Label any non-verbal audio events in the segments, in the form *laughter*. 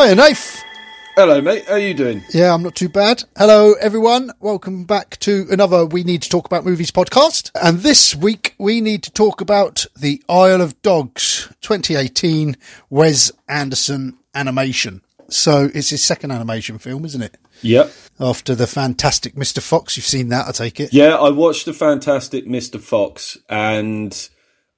Hiya, Nath. Hello, mate. How are you doing? Yeah, I'm not too bad. Hello, everyone. Welcome back to another We Need to Talk About Movies podcast. And this week, we need to talk about The Isle of Dogs 2018 Wes Anderson animation. So it's his second animation film, isn't it? Yep. After the fantastic Mr. Fox. You've seen that, I take it? Yeah, I watched the fantastic Mr. Fox and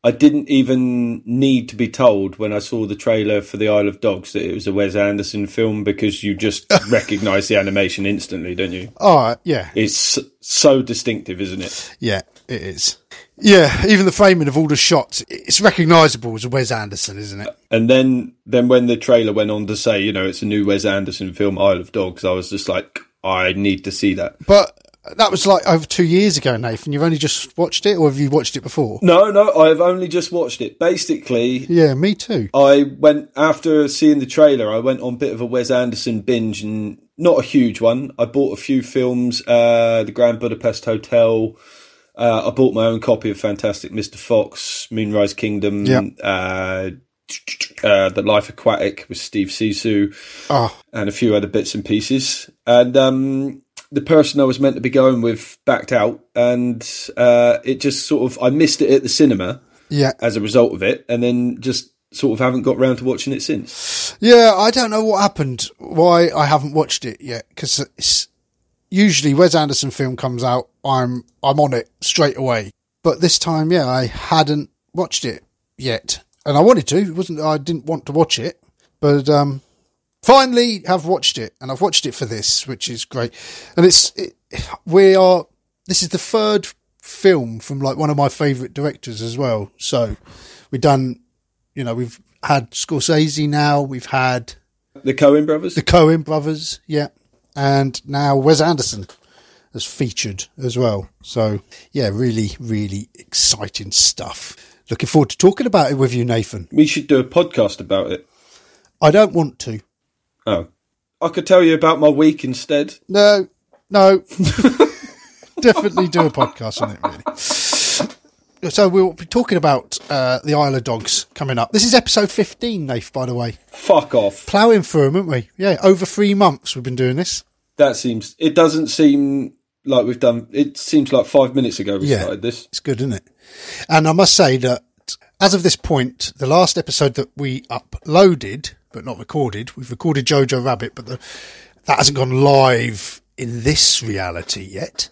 I didn't even need to be told when I saw the trailer for The Isle of Dogs that it was a Wes Anderson film because you just *laughs* recognise the animation instantly, don't you? Oh, yeah. It's so distinctive, isn't it? Yeah, it is. Yeah, even the framing of all the shots, it's recognisable as a Wes Anderson, isn't it? And then, then when the trailer went on to say, you know, it's a new Wes Anderson film, Isle of Dogs, I was just like, I need to see that. But that was like over two years ago, Nathan. You've only just watched it, or have you watched it before? No, no, I've only just watched it. Basically, Yeah, me too. I went after seeing the trailer. I went on a bit of a Wes Anderson binge, and not a huge one. I bought a few films, uh, The Grand Budapest Hotel. Uh, I bought my own copy of Fantastic Mr. Fox, Moonrise Kingdom, uh, uh, The Life Aquatic with Steve Zissou, Oh, and a few other bits and pieces. And um, the person I was meant to be going with backed out, and uh, it just sort of I missed it at the cinema yeah. as a result of it, and then just sort of haven't got round to watching it since. Yeah, I don't know what happened, why I haven't watched it yet, because it's usually Wes Anderson film comes out, I'm I'm on it straight away. But this time, yeah, I hadn't watched it yet, and I wanted to. It wasn't I didn't want to watch it, but um, finally have watched it, and I've watched it for this, which is great. And it's it, we are this is the third film from like one of my favourite directors as well. So we've done, you know, we've had Scorsese now, we've had The Coen brothers. the Coen brothers, yeah, and now Wes Anderson has featured as well. So yeah, really, really exciting stuff. Looking forward to talking about it with you, Nathan. we should do a podcast about it. I don't want to. Oh, I could tell you about my week instead. No, no. *laughs* Definitely do a podcast on it, really. So we'll be talking about uh, the Isle of Dogs coming up. This is episode 15, Nath, by the way. Fuck off. Ploughing through them, haven't we? Yeah, over three months we've been doing this. That seems. It doesn't seem like we've done. It seems like five minutes ago we Yeah. started this. It's good, isn't it? And I must say that as of this point, the last episode that we uploaded, but not recorded, we've recorded Jojo Rabbit, but the, that hasn't gone live in this reality yet.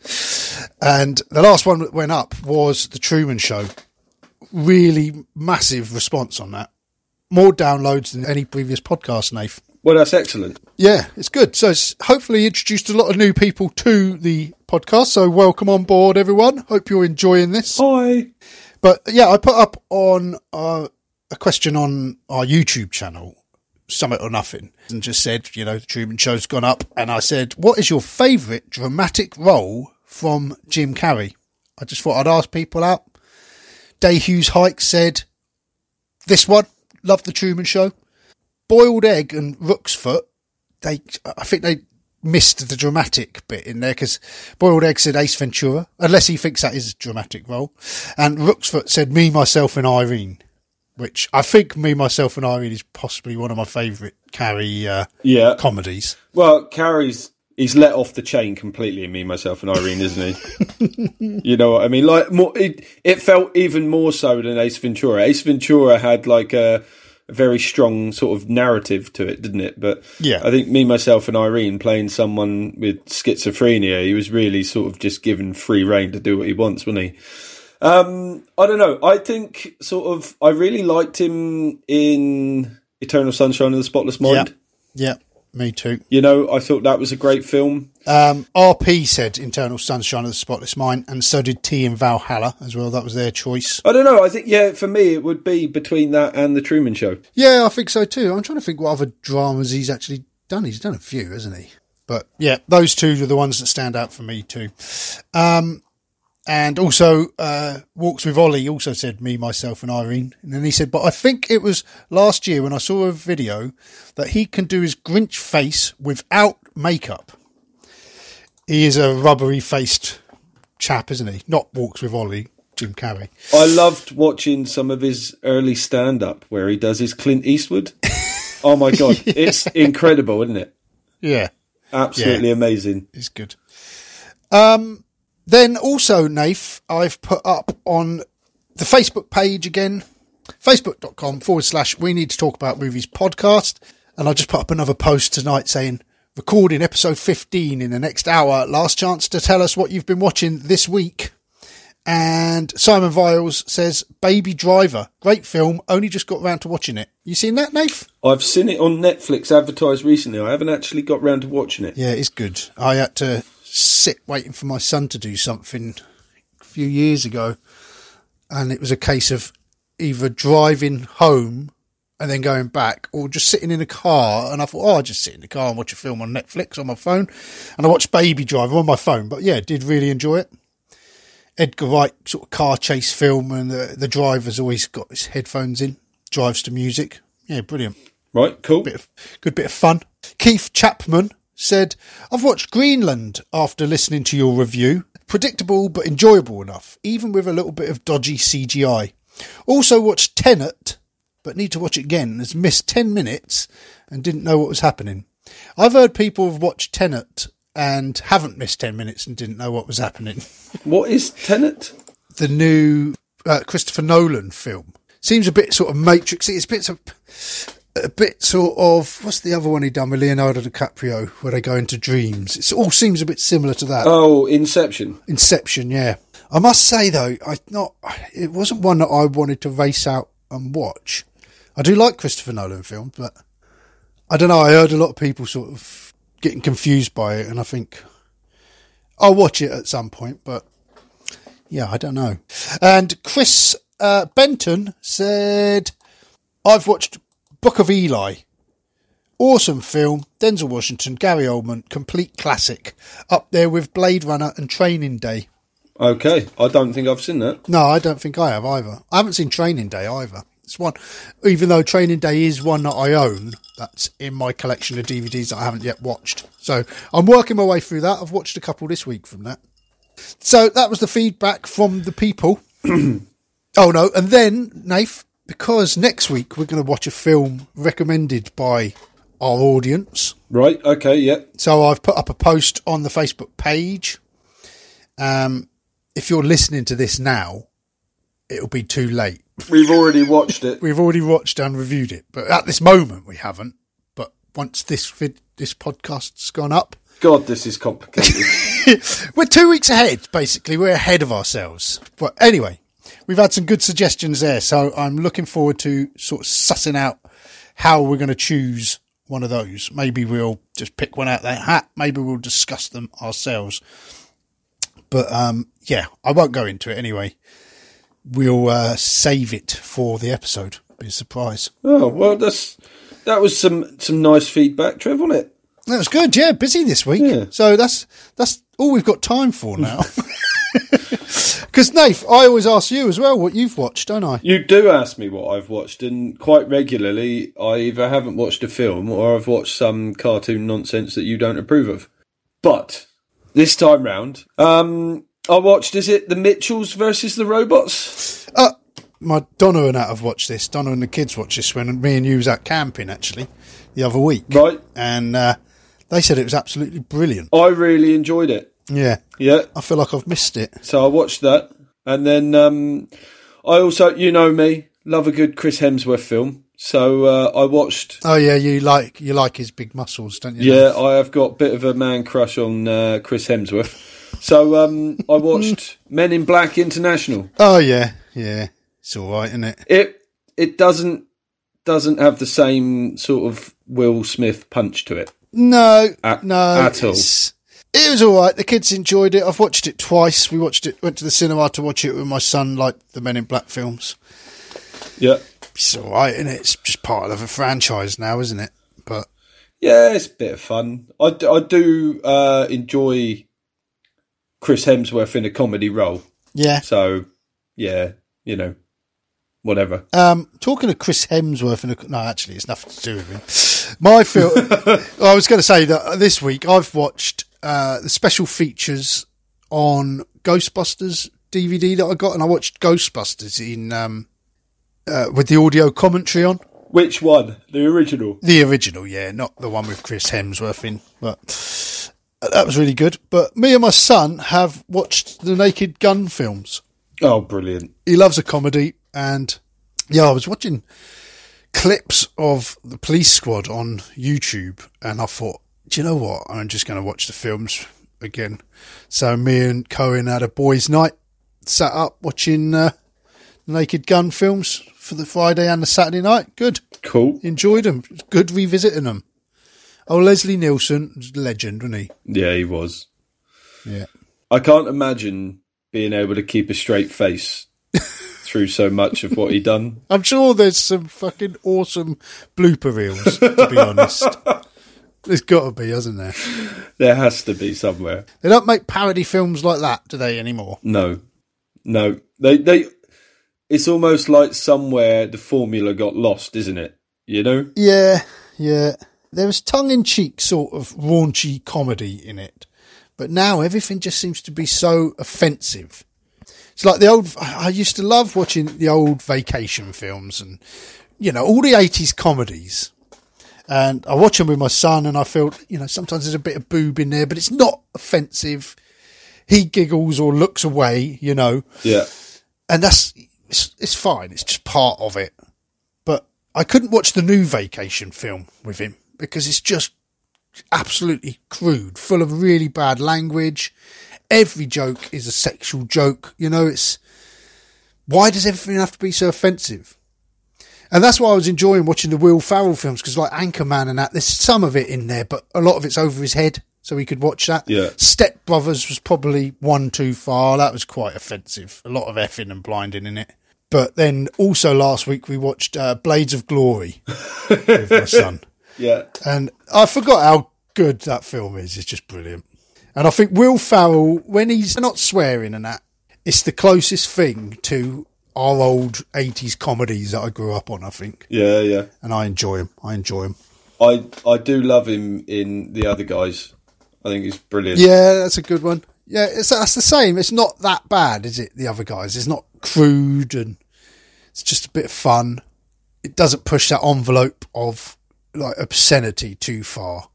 And the last one that went up was The Truman Show. Really massive response on that. More downloads than any previous podcast, Nath. Well, that's excellent. Yeah, it's good. So it's hopefully introduced a lot of new people to the podcast. So welcome on board, everyone. Hope you're enjoying this. Hi. But yeah, I put up on uh, a question on our YouTube channel, Summit or Nothing, and just said, you know, the Truman Show's gone up. And I said, what is your favourite dramatic role from Jim Carrey? I just thought I'd ask people out. Day Hughes Hike said, this one, love the Truman Show. Boiled Egg and Rook's Foot, they, I think they missed the dramatic bit in there because Boiled Egg said Ace Ventura, unless he thinks that is a dramatic role. And Rooksfoot said Me, Myself and Irene, which I think Me, Myself and Irene is possibly one of my favourite Carrey uh, Yeah. comedies. Well, Carrey's he's let off the chain completely. In me, myself, and Irene, isn't he? *laughs* you know what I mean? Like more, it, it felt even more so than Ace Ventura. Ace Ventura had like a, a very strong sort of narrative to it, didn't it? But Yeah. I think me, myself, and Irene playing someone with schizophrenia, he was really sort of just given free reign to do what he wants, wasn't he? Um, I don't know. I think sort of I really liked him in Eternal Sunshine of the Spotless Mind. Yeah, me too. You know, I thought that was a great film. Um, RP said Internal Sunshine of the Spotless Mind, and so did T in Valhalla as well. That was their choice. I don't know. I think yeah, for me it would be between that and the Truman Show. Yeah, I think so too. I'm trying to think what other dramas he's actually done. He's done a few, hasn't he? But yeah, those two are the ones that stand out for me too. Um, and also, uh, Walks with Ollie also said me, myself, and Irene. And then he said, but I think it was last year when I saw a video that he can do his Grinch face without makeup. He is a rubbery faced chap, isn't he? Not Walks with Ollie, Jim Carrey. I loved watching some of his early stand up where he does his Clint Eastwood. *laughs* Oh my god, it's incredible, isn't it? Yeah, Absolutely amazing. it's good. Um, then also, Nath, I've put up on the Facebook page again, facebook.com forward slash we need to talk about movies podcast. And I just put up another post tonight saying, recording episode 15 in the next hour. Last chance to tell us what you've been watching this week. And Simon Viles says, Baby Driver, great film. Only just got round to watching it. You seen that, Nath? I've seen it on Netflix advertised recently. I haven't actually got round to watching it. Yeah, it's good. I had to sit waiting for my son to do something a few years ago, and it was a case of either driving home and then going back, or just sitting in a car. And I thought, oh, I'll just sit in the car and watch a film on Netflix on my phone. And I watched Baby Driver on my phone, but yeah, did really enjoy it. Edgar Wright sort of car chase film, and the the driver's always got his headphones in, drives to music. Yeah, brilliant Right, cool. bit of, good bit of fun. Keith Chapman said, I've watched Greenland after listening to your review. Predictable but enjoyable enough, even with a little bit of dodgy CGI. Also watched Tenet, but need to watch it again. Has missed 10 minutes and didn't know what was happening. I've heard people have watched Tenet and haven't missed 10 minutes and didn't know what was happening. *laughs* What is Tenet? The new uh, Christopher Nolan film seems a bit sort of Matrixy. It's bits of a bit sort of what's the other one he done with Leonardo DiCaprio where they go into dreams. It all seems a bit similar to that. Oh, Inception. Inception, yeah. I must say though, I not it wasn't one that I wanted to race out and watch. I do like Christopher Nolan films, but I don't know. I heard a lot of people sort of getting confused by it, and I think I'll watch it at some point. But yeah, I don't know. And Chris uh, Benton said, "I've watched Book of Eli." Awesome film, Denzel Washington, Gary Oldman, complete classic, up there with Blade Runner and Training Day. Okay, I don't think I've seen that. No, I don't think I have either. I haven't seen Training Day either. It's one, even though Training Day is one that I own, that's in my collection of DVDs that I haven't yet watched. So I'm working my way through that. I've watched a couple this week from that. So that was the feedback from the people. *clears throat* oh no, and then Nath, because next week we're going to watch a film recommended by our audience. Right, okay, yeah. So I've put up a post on the Facebook page. Um, if you're listening to this now, it'll be too late. We've already watched it. We've already watched and reviewed it, but at this moment we haven't. But once this vid- this podcast's gone up, God, this is complicated. *laughs* we're two weeks ahead. Basically, we're ahead of ourselves. But anyway, we've had some good suggestions there, so I'm looking forward to sort of sussing out how we're going to choose one of those. Maybe we'll just pick one out of that hat. Maybe we'll discuss them ourselves. But um, yeah, I won't go into it anyway. We'll uh, save it for the episode. Be a surprise. oh, well, that's that was some some nice feedback, Trev, wasn't it? That was good. Yeah, busy this week. Yeah. So that's that's all we've got time for now. *laughs* *laughs* Because Nath, I always ask you as well what you've watched, don't I? You do ask me what I've watched, and quite regularly, I either haven't watched a film or I've watched some cartoon nonsense that you don't approve of. But this time round, um, I watched. Is it the Mitchells versus the Robots? Uh, my Donna and I have watched this. Donna and the kids watched this when me and you was out camping actually the other week, Right. and uh, they said it was absolutely brilliant. I really enjoyed it. Yeah, Yeah. I feel like I've missed it. So I watched that, and then um, I also, you know me, love a good Chris Hemsworth film. So uh, I watched. Oh yeah, you like you like his big muscles, don't you? Yeah, I have got a bit of a man crush on uh, Chris Hemsworth. *laughs* So um, I watched *laughs* Men in Black International. Oh yeah, yeah. It's all right, isn't it? It it doesn't doesn't have the same sort of Will Smith punch to it. No, At- no, at all. it's- It was all right. The kids enjoyed it. I've watched it twice. We watched it. Went to the cinema to watch it with my son, like the Men in Black films. Yeah, It's all right, and it? it's just part of a franchise now, isn't it? But yeah, it's a bit of fun. I, I do uh, enjoy Chris Hemsworth in a comedy role. yeah. So yeah, you know, whatever. Um, talking of Chris Hemsworth, and a, no, actually, it's nothing to do with him. My film. *laughs* I was going to say that this week I've watched uh, the special features on Ghostbusters DVD that I got, and I watched Ghostbusters in um, uh, with the audio commentary on. Which one? The original? The original, yeah, not the one with Chris Hemsworth in. But that was really good. But me and my son have watched the Naked Gun films. Oh, brilliant. He loves a comedy, and yeah, I was watching clips of the police squad on YouTube, and I thought, do you know what? I'm just going to watch the films again. So me and Cohen had a boys' night, sat up watching uh, Naked Gun films for the Friday and the Saturday night. Good, Cool. enjoyed them. Good revisiting them. Oh, Leslie Nielsen, was legend, wasn't he? Yeah, he was. Yeah. I can't imagine being able to keep a straight face *laughs* through so much of what he done. I'm sure there's some fucking awesome blooper reels, to be honest. *laughs* There's got to be, hasn't there? There has to be somewhere. They don't make parody films like that, do they, anymore? No, no. They they. It's almost like somewhere the formula got lost, isn't it? You know. Yeah, yeah. There was tongue in cheek sort of raunchy comedy in it. But now everything just seems to be so offensive. It's like the old, I I used to love watching the old vacation films and, you know, all the 80s comedies. And I watch them with my son and I feel, you know, sometimes there's a bit of boob in there, but it's not offensive. He giggles or looks away, you know Yeah. and that's it's, it's fine. It's just part of it. But I couldn't watch the new Vacation film with him because it's just absolutely crude, full of really bad language. Every joke is a sexual joke. You know, it's why does everything have to be so offensive? And that's why I was enjoying watching the Will Ferrell films because, like Anchorman and that, there's some of it in there, but a lot of it's over his head, so he could watch that. Yeah. Step Brothers was probably one too far. That was quite offensive. A lot of effing and blinding in it. But then also last week we watched uh, Blades of Glory with my *laughs* son, Yeah. and I forgot how good that film is. It's just brilliant. And I think Will Ferrell, when he's not swearing and that, it's the closest thing to our old 80s comedies that I grew up on, I think. Yeah. Yeah. And I enjoy him. I enjoy him. I I do love him in the other guys. I think he's brilliant. Yeah, that's a good one. Yeah, it's that's the same. It's not that bad, is it? The other guys, it's not crude and it's just a bit of fun. It doesn't push that envelope of like obscenity too far.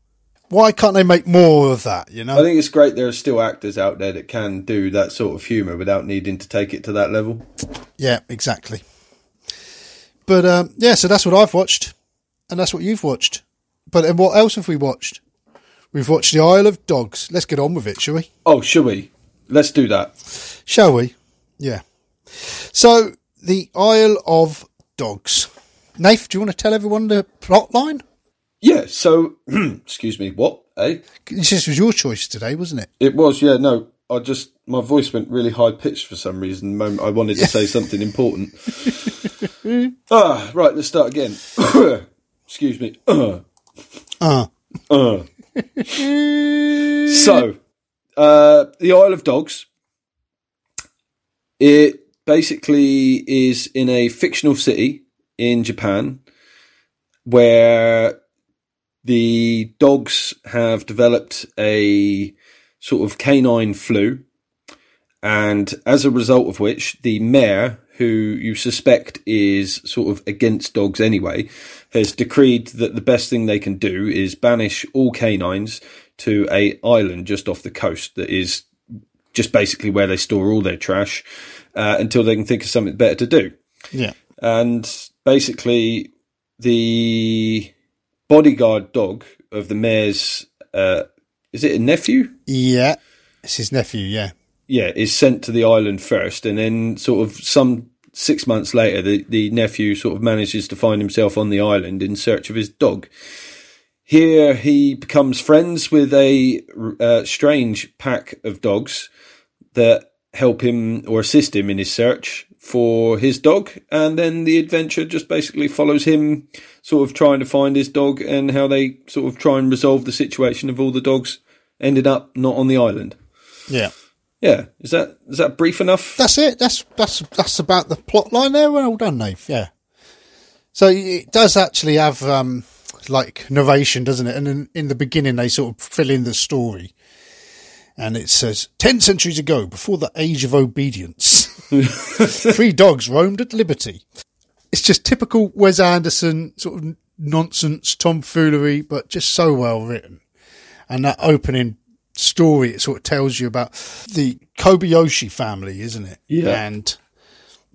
Why can't they make more of that? You know, I think it's great there are still actors out there that can do that sort of humour without needing to take it to that level. Yeah, exactly. But um, yeah, so that's what I've watched, and that's what you've watched. But and what else have we watched? We've watched The Isle of Dogs. Let's get on with it, shall we? Oh, shall we? Let's do that. Shall we? Yeah. So, The Isle of Dogs. Nath, do you want to tell everyone the plot line? Yeah. So, *clears throat* excuse me. What? Eh? This was your choice today, wasn't it? It was. Yeah. No. I just my voice went really high pitched for some reason. The moment I wanted to say *laughs* something important. *laughs* ah, right. Let's start again. *coughs* excuse me. *coughs* Uh, Uh. *laughs* so, uh, the Isle of Dogs. It basically is in a fictional city in Japan where the dogs have developed a sort of canine flu, and as a result of which, the mayor, who you suspect is sort of against dogs anyway, has decreed that the best thing they can do is banish all canines to a island just off the coast that is just basically where they store all their trash uh, until they can think of something better to do. yeah. And basically, the bodyguard dog of the mayor's uh, is it a nephew? Yeah. It's his nephew, yeah. yeah, is sent to the island first, and then sort of some six months later, the, the nephew sort of manages to find himself on the island in search of his dog. Here, he becomes friends with a uh, strange pack of dogs that help him or assist him in his search for his dog, and then the adventure just basically follows him sort of trying to find his dog and how they sort of try and resolve the situation of all the dogs ended up not on the island. Yeah. Yeah, is that is that brief enough? That's it. That's that's that's about the plot line there. Well done, Nath. Yeah. So it does actually have um, like narration, doesn't it? And in, in the beginning, they sort of fill in the story, and it says ten centuries ago, before the age of obedience, three dogs roamed at liberty. it's just typical Wes Anderson sort of nonsense tomfoolery, but just so well written. And that opening story, it sort of tells you about the Kobayashi family, isn't it? Yeah. And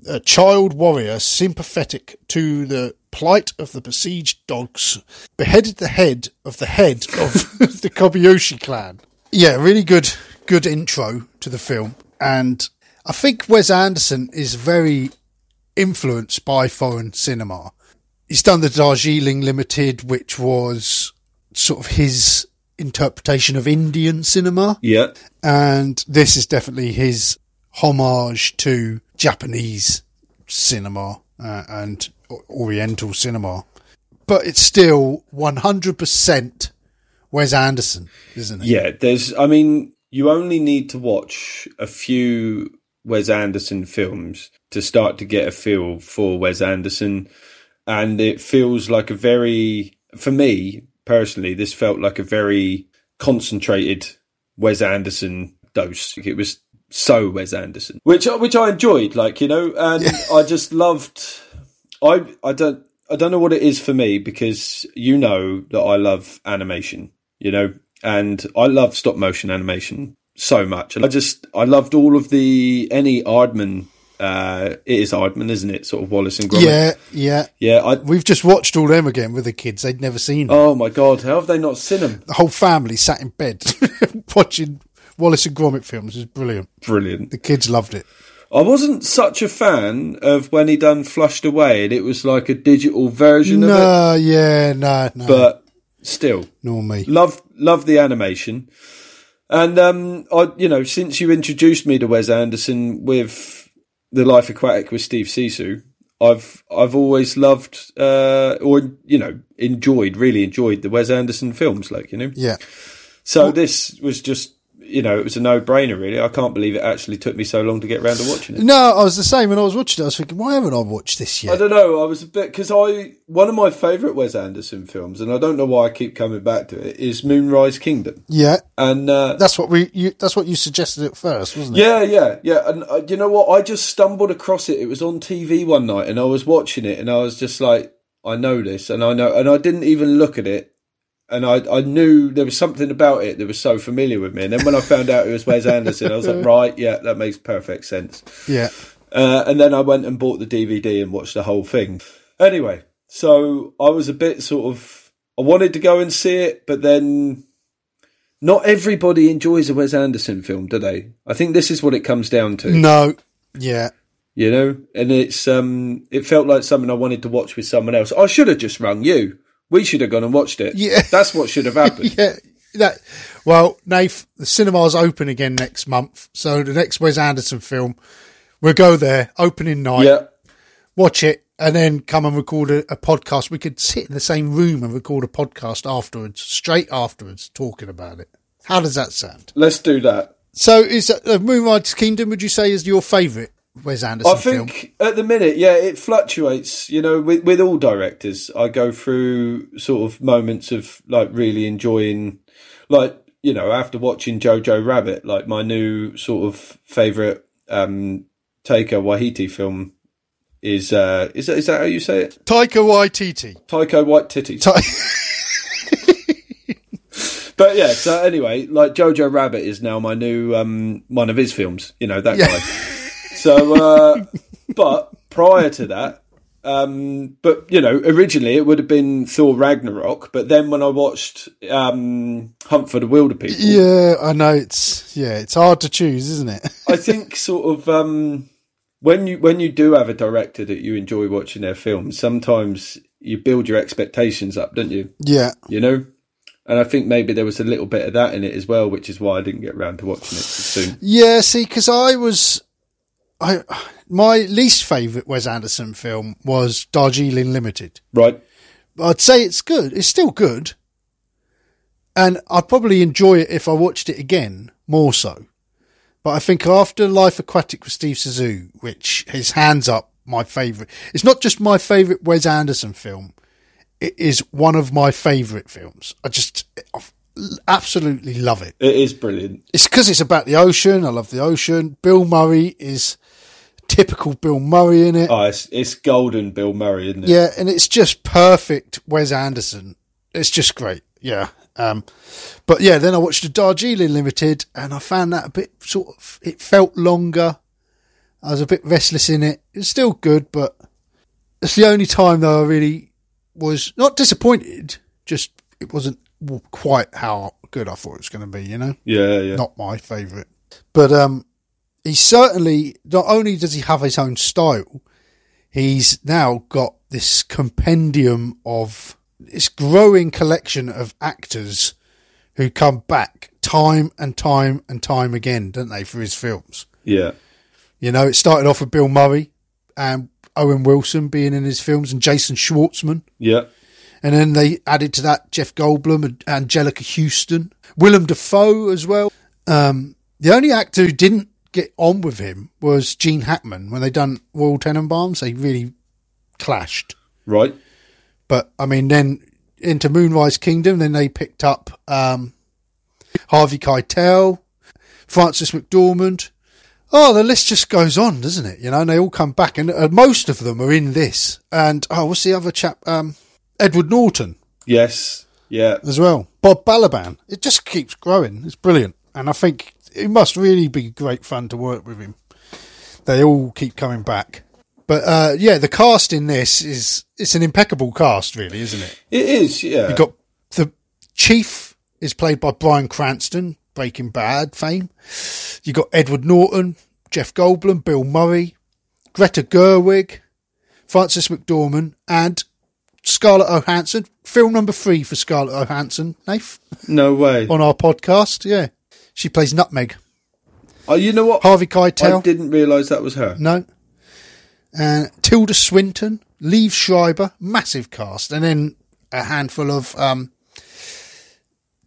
a child warrior sympathetic to the plight of the besieged dogs beheaded the head of the head of *laughs* the Kobayashi clan. Yeah, really good, good intro to the film. And I think Wes Anderson is very influenced by foreign cinema. He's done the Darjeeling Limited, which was sort of his interpretation of Indian cinema. Yeah. And this is definitely his homage to Japanese cinema uh, and Oriental cinema. But it's still 100% Wes Anderson, isn't it? Yeah, there's. I mean, you only need to watch a few Wes Anderson films to start to get a feel for Wes Anderson, and it feels like a very, for me personally, this felt like a very concentrated Wes Anderson dose. It was so Wes Anderson, which uh, which I enjoyed. Like you know, and I just loved. I I don't I don't know what it is for me because you know that I love animation, you know, and I love stop motion animation so much. And I just I loved all of the any Aardman. Uh, it is Aardman, isn't it? Sort of Wallace and Gromit. Yeah, yeah. yeah. I, We've just watched all them again with the kids. They'd never seen them. oh my god, how have they not seen them? The whole family sat in bed *laughs* watching Wallace and Gromit films. Is brilliant. Brilliant. The kids loved it. I wasn't such a fan of when he done Flushed Away, and it was like a digital version of it. No, yeah, no, no. But still, nor me. love love the animation and um i you know since you introduced me to wes anderson with the life aquatic with steve zissou i've i've always loved uh or you know enjoyed really enjoyed the wes anderson films like you know Yeah. so this was just you know it was a no-brainer really i can't believe it actually took me so long to get around to watching it No, I was the same when I was watching it. I was thinking, why haven't I watched this yet? I don't know. I was a bit because I one of my favourite Wes Anderson films, and I don't know why I keep coming back to it, is Moonrise Kingdom, Yeah, and uh, that's what we. You, that's what you suggested at first, wasn't it? Yeah, yeah, yeah. And uh, you know what? I just stumbled across it. It was on TV one night, and I was watching it, and I was just like, I know this, and I know, and I didn't even look at it, and I I knew there was something about it that was so familiar with me. And then when I found out it was Wes Anderson, I was like, *laughs* right, yeah, that makes perfect sense. Yeah. Uh, and then I went and bought the DVD and watched the whole thing. Anyway, so I was a bit sort of, I wanted to go and see it, but then not everybody enjoys a Wes Anderson film, do they? I think this is what it comes down to, No. Yeah. you know. And it's um, it felt like something I wanted to watch with someone else. I should have just rung you. We should have gone and watched it. Yeah. that's what should have happened. *laughs* Yeah. That. Well, Nath, the cinema's open again next month, so the next Wes Anderson film, we'll go there opening night, yeah. watch it, and then come and record a, a podcast. We could sit in the same room and record a podcast afterwards, straight afterwards, talking about it. How does that sound? Let's do that. So, is uh, Moonrise Kingdom? Would you say is your favourite Wes Anderson I film? think at the minute, yeah, it fluctuates. You know, with with all directors, I go through sort of moments of like really enjoying, like you know, after watching Jojo Rabbit, like my new sort of favorite um, Taika Waititi film is uh, is that is that how you say it? Taika Waititi. Taika White Titties. Ta- *laughs* But yeah, so anyway, like Jojo Rabbit is now my new um, one of his films. You know that Yeah. guy. So, uh, but prior to that, um, but you know, originally it would have been Thor Ragnarok. But then when I watched um, Hunt for the Wilderpeople, yeah, I know it's yeah, it's hard to choose, isn't it? I think sort of um, when you when you do have a director that you enjoy watching their films, sometimes you build your expectations up, don't you? yeah, You know. And I think maybe there was a little bit of that in it as well, which is why I didn't get around to watching it so soon. yeah. See, because I was, I my least favourite Wes Anderson film was Darjeeling Limited. Right? I'd say it's good. It's still good, and I'd probably enjoy it if I watched it again more so. But I think after Life Aquatic with Steve Zissou, which is hands up my favourite, it's not just my favourite Wes Anderson film. It is one of my favourite films. I just I absolutely love it. It is brilliant. It's because it's about the ocean. I love the ocean. Bill Murray is typical Bill Murray in it. Oh, it's, it's golden Bill Murray, isn't it? Yeah, and it's just perfect Wes Anderson. It's just great. Yeah. Um, but yeah, then I watched the Darjeeling Limited and I found that a bit sort of, it felt longer. I was a bit restless in it. It's still good, but it's the only time though I really was not disappointed, just it wasn't quite how good I thought it was going to be, you know? Yeah, yeah. Not my favourite. But, um, he certainly, not only does he have his own style, he's now got this compendium of this growing collection of actors who come back time and time and time again, don't they, for his films? Yeah. You know, it started off with Bill Murray and Owen Wilson being in his films and Jason Schwartzman. Yeah. And then they added to that Jeff Goldblum and Anjelica Huston, Willem Dafoe as well. Um, the only actor who didn't get on with him was Gene Hackman when they done Royal Tenenbaums. They really clashed. Right. But I mean, then into Moonrise Kingdom, then they picked up um, Harvey Keitel, Frances McDormand. Oh, the list just goes on, doesn't it? You know, and they all come back, and uh, most of them are in this. And oh, what's the other chap? Um, Edward Norton. Yes. Yeah. As well, Bob Balaban. It just keeps growing. It's brilliant, and I think it must really be great fun to work with him. They all keep coming back. But uh, yeah, the cast in this is it's an impeccable cast, really, isn't it? It is, yeah. You got the chief is played by Bryan Cranston, Breaking Bad fame. You got Edward Norton, Jeff Goldblum, Bill Murray, Greta Gerwig, Frances McDormand, and Scarlett Johansson. Film number three for Scarlett Johansson, Nath. No way. On our podcast, yeah. She plays Nutmeg. Oh, you know what? Harvey Keitel. I didn't realise that was her. No and Tilda Swinton, Liev Schreiber, massive cast, and then a handful of um,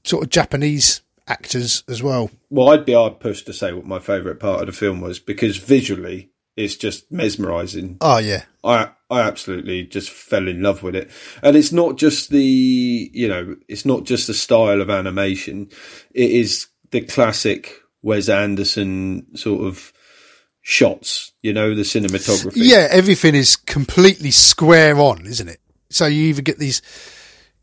sort of Japanese actors as well. Well, I'd be hard pushed to say what my favourite part of the film was because visually it's just mesmerising. Oh yeah, I I absolutely just fell in love with it, and it's not just the you know it's not just the style of animation, it is the classic Wes Anderson sort of shots, you know, the cinematography. Yeah, everything is completely square on, isn't it? So you either get these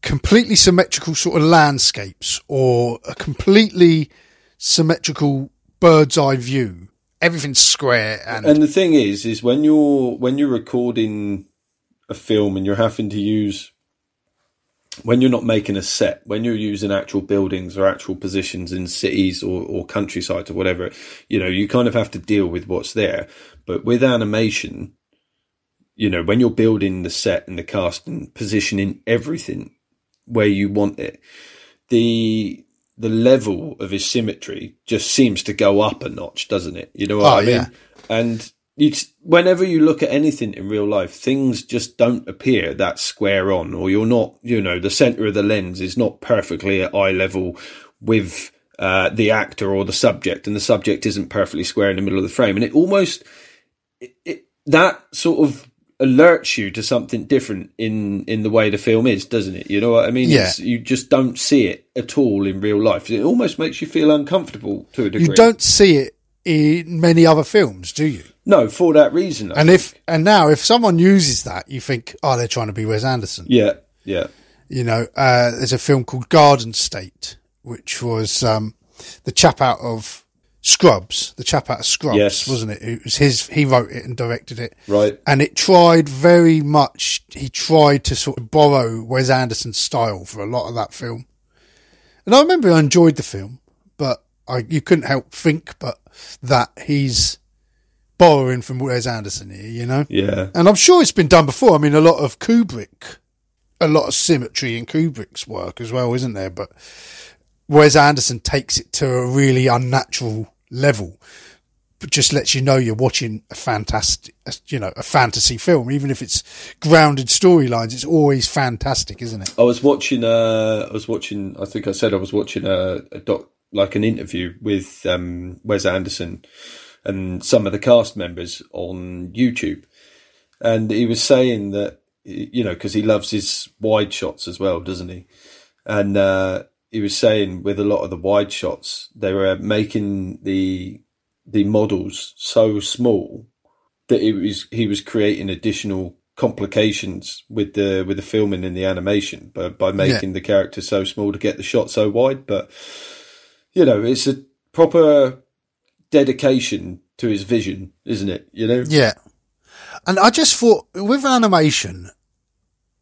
completely symmetrical sort of landscapes or a completely symmetrical bird's eye view. Everything's square and And the thing is is when you're when you're recording a film and you're having to use when you're not making a set, when you're using actual buildings or actual positions in cities or, or countryside or whatever, you know, you kind of have to deal with what's there. But with animation, you know, when you're building the set and the cast and positioning everything where you want it, the the level of his symmetry just seems to go up a notch, doesn't it? You know what oh, I mean? Yeah. And it's whenever you look at anything in real life, things just don't appear that square on, or you're not, you know, the center of the lens is not perfectly at eye level with uh, the actor or the subject, and the subject isn't perfectly square in the middle of the frame, and it almost it, it, that sort of alerts you to something different in in the way the film is, doesn't it? You know what I mean? Yeah. you just don't see it at all in real life. It almost makes you feel uncomfortable to a degree. You don't see it in many other films, do you? No, for that reason. I and think. if and now if someone uses that, you think, oh, they're trying to be Wes Anderson. yeah, yeah, You know, uh, there's a film called Garden State, which was um, the chap out of Scrubs, the chap out of Scrubs, Yes. wasn't it? It was his. He wrote it and directed it. right. and it tried very much. He tried to sort of borrow Wes Anderson's style for a lot of that film, and I remember I enjoyed the film, but I you couldn't help think but that he's borrowing from Wes Anderson here, you know. Yeah, And I'm sure it's been done before. I mean, a lot of Kubrick, a lot of symmetry in Kubrick's work as well, isn't there? But Wes Anderson takes it to a really unnatural level, but just lets you know you're watching a fantastic, you know, a fantasy film. Even if it's grounded storylines, it's always fantastic, isn't it? I was watching. Uh, I was watching. I think I said I was watching a, a doc, like an interview with um, Wes Anderson and some of the cast members on YouTube, and he was saying that you know because he loves his wide shots as well, doesn't he? And uh, he was saying with a lot of the wide shots, they were making the the models so small that it was he was creating additional complications with the with the filming and the animation but by making yeah. the character so small to get the shot so wide. But you know, it's a proper dedication to his vision, isn't it? You know, yeah. And I just thought with animation,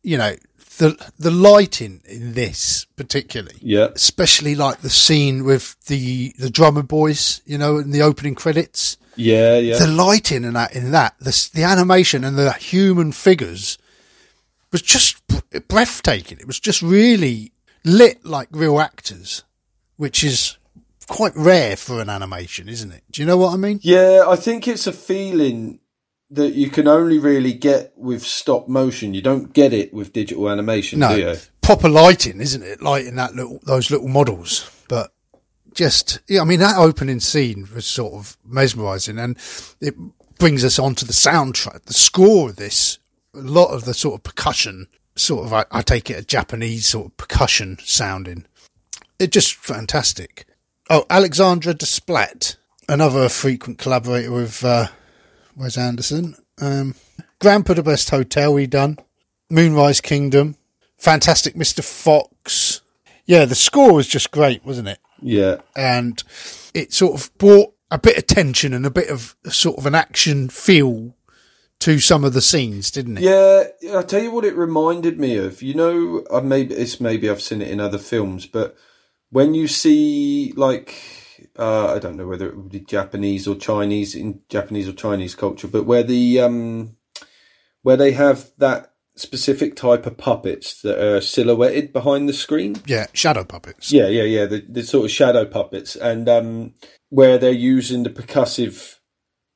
you know, the the lighting in this particularly, yeah, especially like the scene with the the drummer boys, you know, in the opening credits. Yeah, yeah. The lighting in that, in that, the, the animation and the human figures was just breathtaking. It was just really lit like real actors, which is quite rare for an animation, isn't it? Do you know what I mean? Yeah, I think it's a feeling that you can only really get with stop motion. You don't get it with digital animation, no. do you? Proper lighting, isn't it? Lighting that little those little models. But just yeah, I mean that opening scene was sort of mesmerising and it brings us onto the soundtrack. The score of this, a lot of the sort of percussion, sort of I, I take it a Japanese sort of percussion sounding. It just fantastic. Oh, Alexandre Desplat, another frequent collaborator with uh, Wes Anderson. Um, Grand Budapest Hotel, we done. Moonrise Kingdom. Fantastic Mr. Fox. Yeah, the score was just great, wasn't it? Yeah. And it sort of brought a bit of tension and a bit of sort of an action feel to some of the scenes, didn't it? Yeah, I'll tell you what it reminded me of. You know, I maybe it's maybe I've seen it in other films, but when you see like uh, I don't know whether it would be Japanese or Chinese in Japanese or Chinese culture, but where the um, where they have that specific type of puppets that are silhouetted behind the screen. Yeah, shadow puppets. Yeah, yeah, yeah. The, the sort of shadow puppets, and um, where they're using the percussive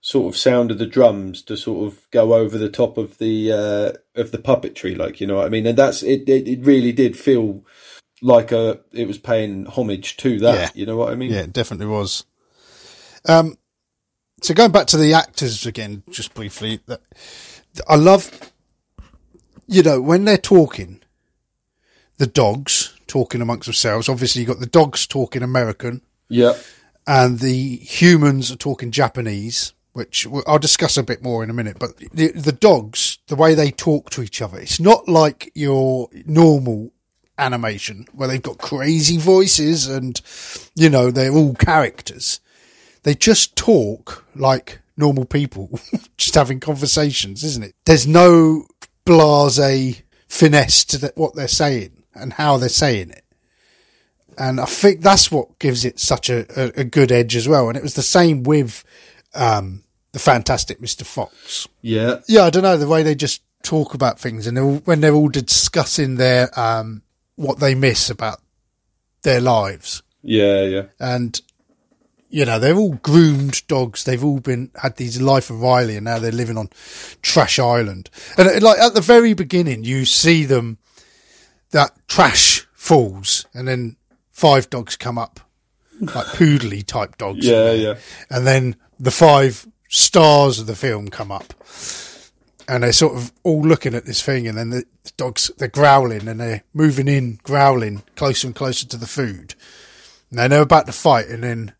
sort of sound of the drums to sort of go over the top of the uh, of the puppetry, like you know what I mean. And that's it. It, it really did feel like a it was paying homage to that. Yeah. You know what I mean? Yeah, it definitely was. Um, so going back to the actors again, just briefly, that I love, you know, when they're talking, the dogs talking amongst themselves. Obviously, you got the dogs talking American. Yeah. And the humans are talking Japanese, which I'll discuss a bit more in a minute. But the, the dogs, the way they talk to each other, it's not like your normal animation where they've got crazy voices and, you know, they're all characters. They just talk like normal people, *laughs* just having conversations, isn't it? There's no blase finesse to the, what they're saying and how they're saying it. And I think that's what gives it such a, a, a good edge as well. And it was the same with, um, the fantastic Mr. Fox. Yeah. Yeah. I don't know the way they just talk about things and they're all, when they're all discussing their, um, what they miss about their lives. Yeah, yeah. And you know, they're all groomed dogs. They've all been had these life of Riley, and now they're living on Trash Island. And uh, like at the very beginning, you see them that trash falls, and then five dogs come up, like poodly type dogs. Yeah, yeah. And then the five stars of the film come up, and they're sort of all looking at this thing, and then the dogs they're growling and they're moving in, growling closer and closer to the food. And they know about to fight, and then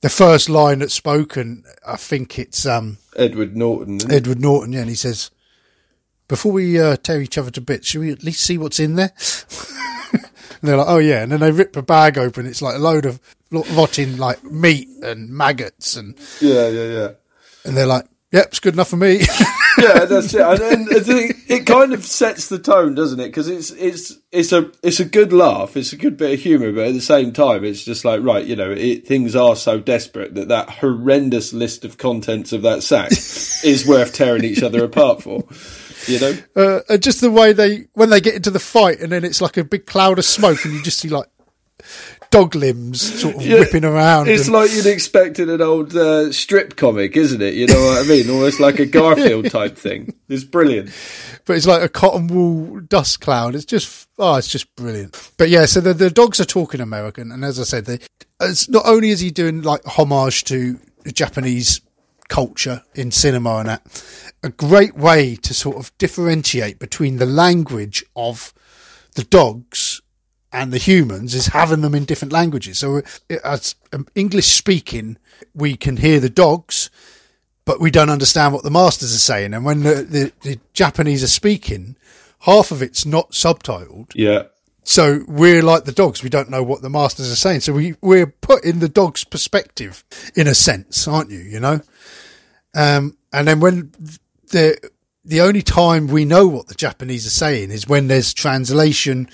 the first line that's spoken, I think it's um, Edward Norton. Edward Norton, yeah, and he says, "Before we uh, tear each other to bits, should we at least see what's in there?" *laughs* and they're like, "Oh yeah," and then they rip the bag open. It's like a load of rotting like meat and maggots and yeah, yeah, yeah. And they're like, "Yep, it's good enough for me." *laughs* yeah, that's it. And, and it kind of sets the tone, doesn't it? Because it's it's it's a it's a good laugh. It's a good bit of humour, but at the same time, it's just like right, you know, it, things are so desperate that that horrendous list of contents of that sack *laughs* is worth tearing each other apart for. You know, uh, just the way they when they get into the fight, and then it's like a big cloud of smoke, and you just see like dog limbs sort of *laughs* yeah, whipping around. It's and... like you'd expect in an old uh, strip comic, isn't it? You know what I mean? Almost like a *laughs* Garfield type thing. It's brilliant. But it's like a cotton wool dust cloud. It's just oh, it's just brilliant. But yeah, so the, the dogs are talking American, and as I said, they, it's not only is he doing like homage to Japanese culture in cinema and that, a great way to sort of differentiate between the language of the dogs and the humans is having them in different languages. So as English speaking, we can hear the dogs but we don't understand what the masters are saying. And when the, the, the Japanese are speaking, half of it's not subtitled. Yeah. So we're like the dogs. We don't know what the masters are saying. So we, we're put in the dog's perspective in a sense, aren't you? You know? Um, and then when the, the only time we know what the Japanese are saying is when there's translation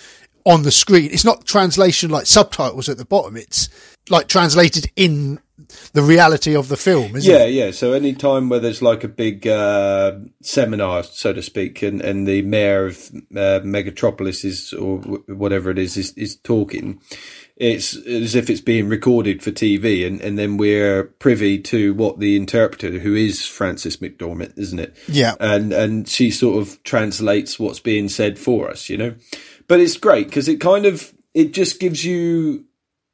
on the screen. It's not translation like subtitles at the bottom. It's like translated in the reality of the film, isn't Yeah, it? yeah. So any time where there's like a big uh, seminar, so to speak, and, and the mayor of uh, Megatropolis is, or wh- whatever it is, is, is talking, it's as if it's being recorded for TV, and, and then we're privy to what the interpreter, who is Frances McDormand, isn't it? Yeah. and and she sort of translates what's being said for us, you know. But it's great because it kind of it just gives you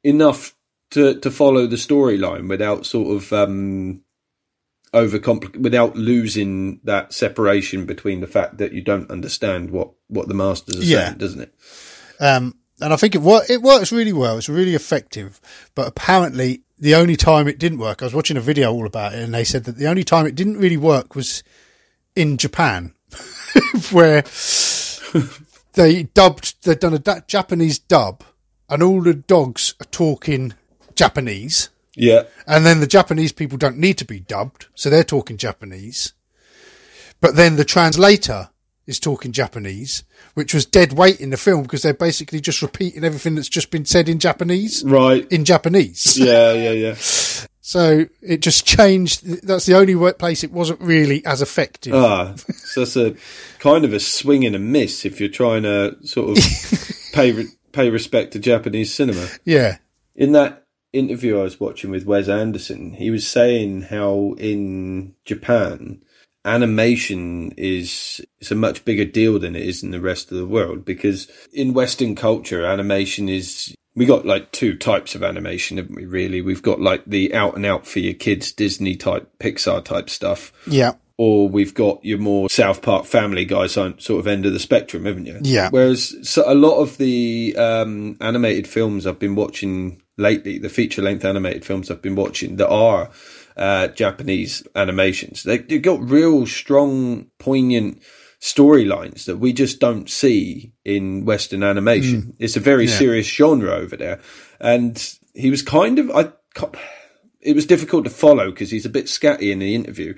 enough to to follow the storyline without sort of um overcomplicate without losing that separation between the fact that you don't understand what what the masters are Yeah. saying, doesn't it? Um, and I think it wor- it works really well. It's really effective. But apparently, the only time it didn't work, I was watching a video all about it, and they said that the only time it didn't really work was in Japan, *laughs* where they dubbed, they'd done a da- Japanese dub, and all the dogs are talking Japanese. Yeah, And then the Japanese people don't need to be dubbed, so they're talking Japanese. But then the translator is talking Japanese, which was dead weight in the film because they're basically just repeating everything that's just been said in Japanese right. in Japanese. *laughs* Yeah, yeah, yeah. So it just changed. That's the only workplace it wasn't really as effective. Ah, so that's a kind of a swing and a miss if you're trying to sort of *laughs* pay re- pay respect to Japanese cinema. yeah. In that interview I was watching with Wes Anderson, he was saying how in Japan animation is it's a much bigger deal than it is in the rest of the world because in Western culture animation is we got like two types of animation, haven't we? Really, we've got like the out and out for your kids Disney type, Pixar type stuff, Yeah. Or we've got your more South Park Family Guys on sort of end of the spectrum, haven't you? Yeah. Whereas so a lot of the um, animated films I've been watching lately, the feature length animated films I've been watching that are uh, Japanese animations, they, they've got real strong, poignant storylines that we just don't see in Western animation. It's a very Yeah. serious genre over there, and he was kind of I. It was difficult to follow because he's a bit scatty in the interview,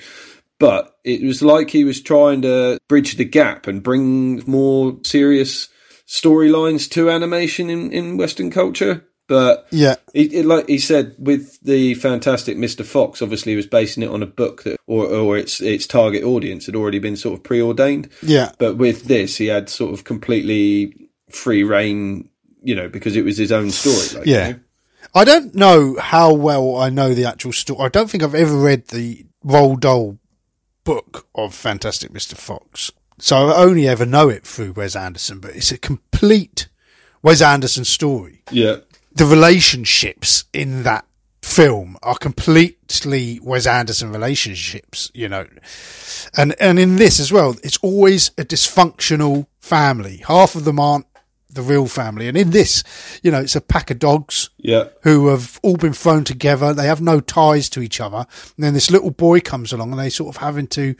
but it was like he was trying to bridge the gap and bring more serious storylines to animation in, in Western culture. But Yeah. it, it, like he said with the fantastic Mr. Fox, obviously he was basing it on a book that, or, or its its target audience had already been sort of preordained. Yeah. But with this, he had sort of completely free reign, you know, because it was his own story. Like, Yeah. you know? I don't know how well I know the actual story. I don't think I've ever read the Roald Dahl book of Fantastic Mr. Fox. So I only ever know it through Wes Anderson, but it's a complete Wes Anderson story. yeah, The relationships in that film are completely Wes Anderson relationships, you know. And and in this as well, it's always a dysfunctional family. Half of them aren't the real family. And in this, you know, it's a pack of dogs yeah, who have all been thrown together. They have no ties to each other. And then this little boy comes along and they sort of having to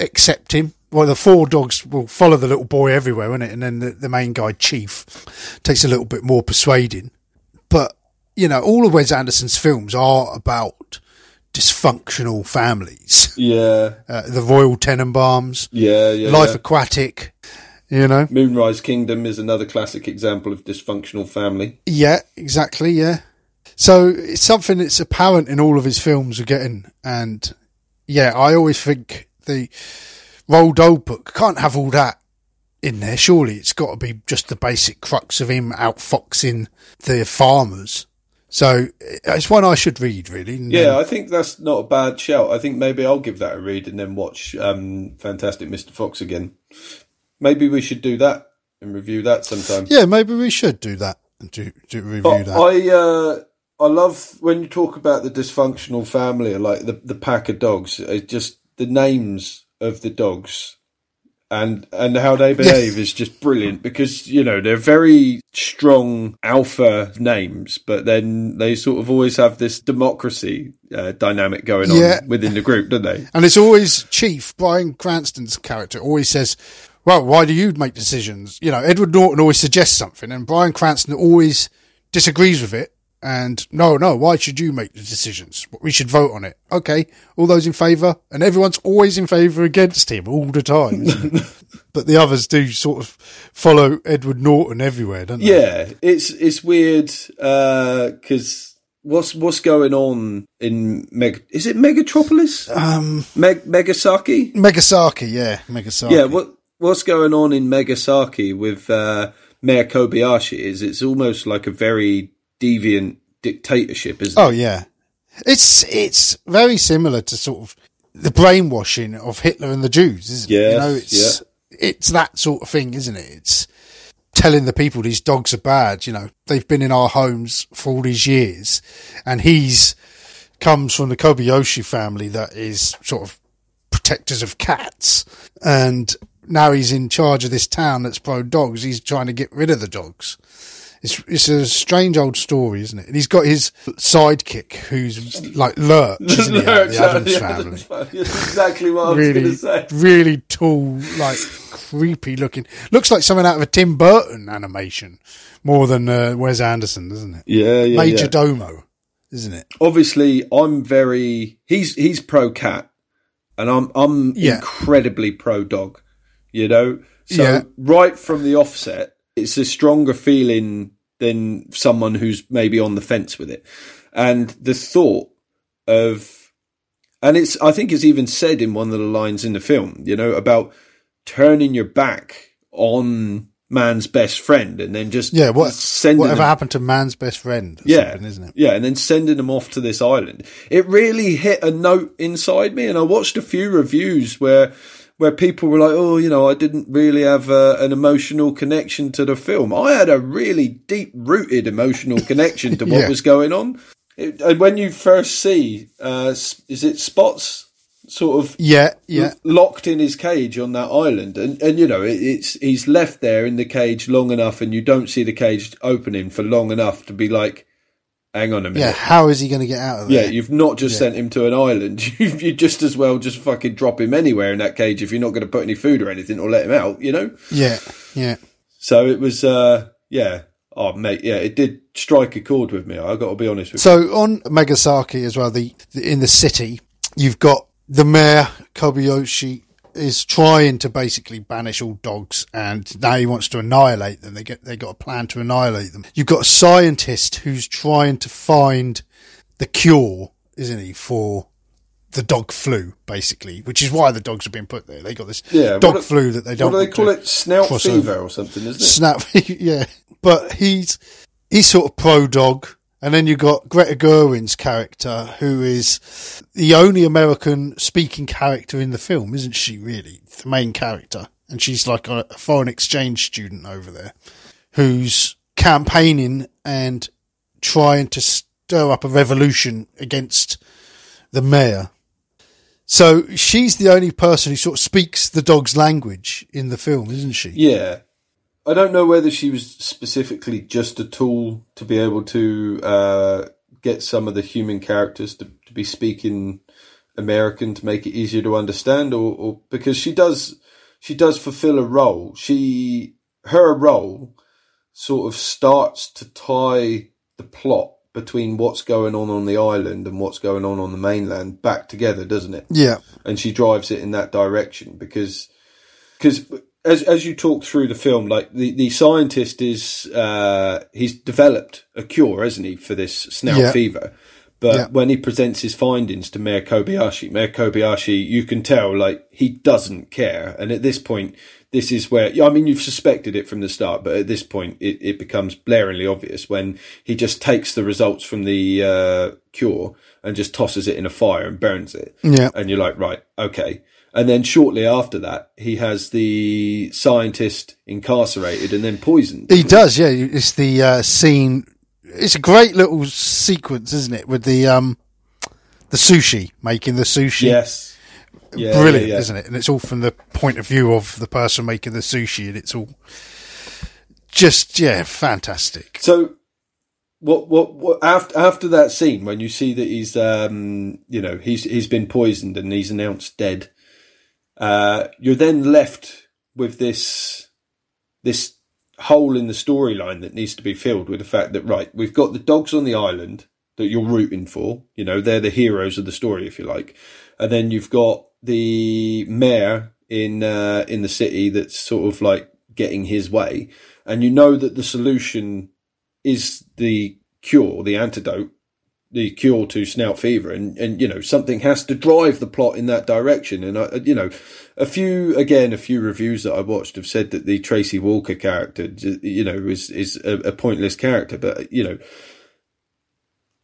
accept him. Well, the four dogs will follow the little boy everywhere, won't it? And then the, the main guy, Chief, takes a little bit more persuading. But, you know, all of Wes Anderson's films are about dysfunctional families. yeah, Uh, the Royal Tenenbaums, yeah, yeah. Life yeah. Aquatic, you know? Moonrise Kingdom is another classic example of dysfunctional family. Yeah, exactly. Yeah. So it's something that's apparent in all of his films are getting, and yeah, I always think the Roald Dahl book can't have all that in there. Surely it's got to be just the basic crux of him outfoxing the farmers. So it's one I should read, really. Yeah, I think that's not a bad shout. I think maybe I'll give that a read and then watch um, Fantastic Mr. Fox again. Maybe we should do that and review that sometime. yeah. Maybe we should do that and do, do review But that. I uh, I love when you talk about the dysfunctional family, like the the pack of dogs. It just the names of the dogs and and how they behave is just brilliant because you know they're very strong alpha names, but then they sort of always have this democracy uh, dynamic going Yeah. on within the group, don't they? And it's always Chief, Bryan Cranston's character, always says, Well, why do you make decisions? You know, Edward Norton always suggests something, and Bryan Cranston always disagrees with it. And no, no, why should you make the decisions? We should vote on it. Okay, all those in favour? And everyone's always in favour against him all the time. *laughs* but the others do sort of follow Edward Norton everywhere, don't they? Yeah, it's it's weird because what's what's going on in Meg? Is it Megatropolis? Um, Meg Megasaki? Megasaki, yeah, Megasaki. Yeah, what what's going on in Megasaki with uh, Mayor Kobayashi is it's almost like a very deviant dictatorship, isn't Oh it? yeah, it's it's very similar to sort of the brainwashing of Hitler and the Jews, isn't it? You know, it's it's that sort of thing, isn't it? It's telling the people these dogs are bad. You know, they've been in our homes for all these years, and he's comes from the Kobayashi family that is sort of protectors of cats, and now he's in charge of this town that's pro dogs. He's trying to get rid of the dogs. It's it's a strange old story, isn't it? And he's got his sidekick who's like Lurch, *laughs* isn't he? out of the Addams family. That's exactly what I was going Really, to say. really tall, like creepy looking. Looks like something out of a Tim Burton animation more than uh, Wes Anderson, doesn't it? Yeah, yeah, Major yeah. Domo, isn't it? Obviously, I'm very he's he's pro cat, and I'm I'm Yeah. incredibly pro dog. You know, so Yeah. right from the offset, it's a stronger feeling than someone who's maybe on the fence with it, and the thought of, and it's I think it's even said in one of the lines in the film, you know, about turning your back on man's best friend and then just Yeah. What sending whatever them happened to man's best friend? Yeah, isn't it? Yeah, and then sending them off to this island. It really hit a note inside me, and I watched a few reviews where where people were like, "Oh, you know, I didn't really have uh, an emotional connection to the film." I had a really deep rooted emotional connection to *laughs* what Yeah. was going on. It, and when you first see, uh, is it Spots? Sort of Yeah, yeah, locked in his cage on that island, and and you know it, it's he's left there in the cage long enough, and you don't see the cage opening for long enough to be like, hang on a minute, yeah. How is he going to get out of there? yeah, you've not just sent him to an island. *laughs* You, you just as well just fucking drop him anywhere in that cage if you're not going to put any food or anything or let him out, you know. yeah, yeah. So it was, uh yeah, oh mate, yeah, it did strike a chord with me. I got to be honest with you. So on Megasaki as well, the, the in the city, you've got the mayor Kobayashi is trying to basically banish all dogs, and now he wants to annihilate them. They get they got a plan to annihilate them. You've got a scientist who's trying to find the cure, isn't he, for the dog flu, basically, which is why the dogs have been put there. They got this. Yeah, dog flu that they don't. What do they call it? Snout fever over. or something, isn't it? Snap, *laughs* yeah. But he's he's sort of pro dog, and then you've got Greta Gerwig's character, who is the only American speaking character in the film, isn't she? Really, the main character, and she's like a foreign exchange student over there, who's campaigning and trying to stir up a revolution against the mayor. So she's the only person who sort of speaks the dog's language in the film, isn't she? Yeah. I don't know whether she was specifically just a tool to be able to uh, get some of the human characters to, to be speaking American to make it easier to understand, or, or because she does she does fulfill a role. She her role sort of starts to tie the plot between what's going on on the island and what's going on on the mainland back together, doesn't it? Yeah. and she drives it in that direction because because as as you talk through the film, like the the scientist is uh, he's developed a cure, hasn't he, for this snout Yeah. fever. But Yeah. when he presents his findings to Mayor Kobayashi, Mayor Kobayashi, you can tell like he doesn't care. And at this point, this is where I mean you've suspected it from the start, but at this point it, it becomes blaringly obvious when he just takes the results from the uh, cure and just tosses it in a fire and burns it Yeah. and you're like, right, okay. And then shortly after that, he has the scientist incarcerated and then poisoned. He does, yeah. It's the uh, scene. It's a great little sequence, isn't it? With the um, the sushi making the sushi, Yes. Yeah, brilliant, yeah, yeah. isn't it? And it's all from the point of view of the person making the sushi, and it's all just yeah, fantastic. So, what, what, what after after that scene when you see that he's, um, you know, he's he's been poisoned and he's announced dead, uh, you're then left with this this hole in the storyline that needs to be filled with the fact that right, we've got the dogs on the island that you're rooting for. You know, they're the heroes of the story, if you like, and then you've got the mayor in uh, in the city that's sort of like getting his way, and you know that the solution is the cure, the antidote, the cure to snout fever, and and you know something has to drive the plot in that direction. And I, uh, you know, a few again, a few reviews that I watched have said that the Tracy Walker character, you know, is is a, a pointless character, but you know.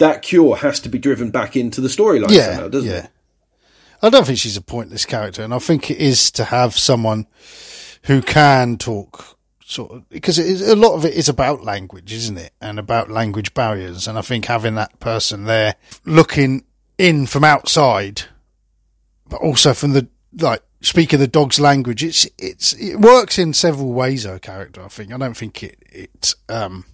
That cure has to be driven back into the storyline Yeah, somehow, doesn't yeah. it? I don't think she's a pointless character, and I think it is to have someone who can talk sort of because it is, a lot of it is about language, isn't it, and about language barriers. And I think having that person there looking in from outside, but also from the like speaking the dog's language, it's it's it works in several ways. Her character, I think. I don't think it it um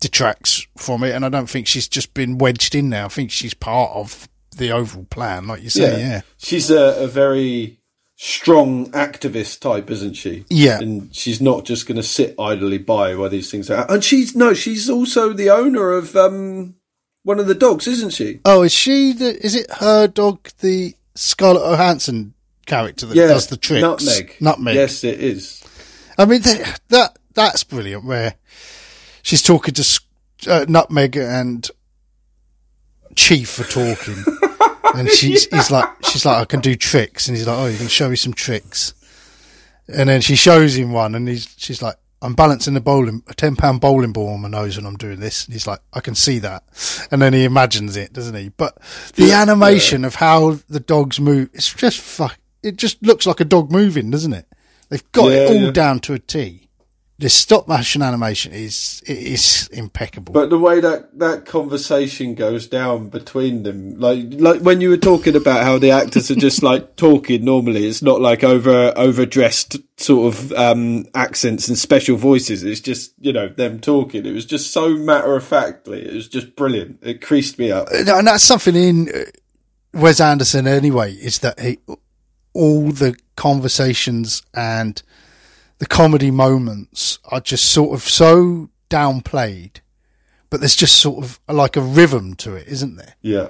detracts from it, and I don't think she's just been wedged in there. I think she's part of the overall plan, like you say. Yeah, She's a, a very strong activist type, isn't she? Yeah. And she's not just going to sit idly by while these things are. And she's no, she's also the owner of um one of the dogs, isn't she? Oh, is she the? Is it her dog, the Scarlett Johansson character that does the tricks? Nutmeg. Nutmeg. Yes, it is. I mean that, that that's brilliant. Where she's talking to uh, Nutmeg and Chief are talking, *laughs* and *laughs* she's he's like she's like I can do tricks, and he's like oh you can show me some tricks, and then she shows him one, and he's she's like. I'm balancing a bowling, a ten pound bowling ball on my nose when I'm doing this. And he's like, I can see that. And then he imagines it, doesn't he? But the Yeah, animation of how the dogs move, it's just fuck, it just looks like a dog moving, doesn't it? They've got it all yeah. down to a T. This stop motion animation is it is impeccable. But the way that that conversation goes down between them, like like when you were talking about how the actors are just like talking normally, it's not like over overdressed sort of um accents and special voices. It's just you know them talking. It was just so matter of factly. It was just brilliant. It creased me up. and that's something in uh, Wes Anderson anyway. Is that he all the conversations and the comedy moments are just sort of so downplayed, but there's just sort of like a rhythm to it, isn't there? Yeah,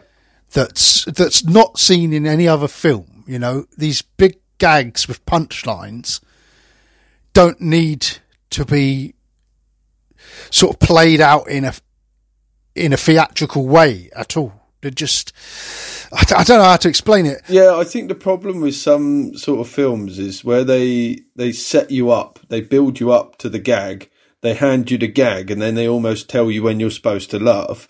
that's that's not seen in any other film. You know, these big gags with punchlines don't need to be sort of played out in a in a theatrical way at all. They're just I don't know how to explain it. yeah. I think the problem with some sort of films is where they they set you up, they build you up to the gag, they hand you the gag, and then they almost tell you when you're supposed to laugh.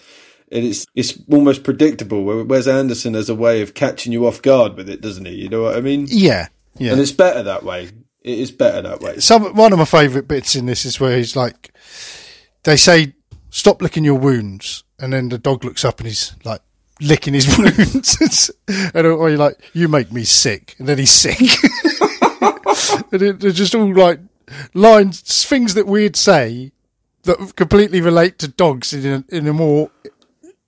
And it's it's almost predictable. Where Wes Anderson has a way of catching you off guard with it, doesn't he? You know what I mean? Yeah, yeah. And it's better that way. It is better that way. Some one of my favourite bits in this is where he's like, they say, "Stop licking your wounds," and then the dog looks up and he's like licking his *laughs* wounds, and uh, or you're like, "You make me sick," and then he's sick. *laughs* and it, they're just all like lines, things that we'd say that completely relate to dogs in a, in a more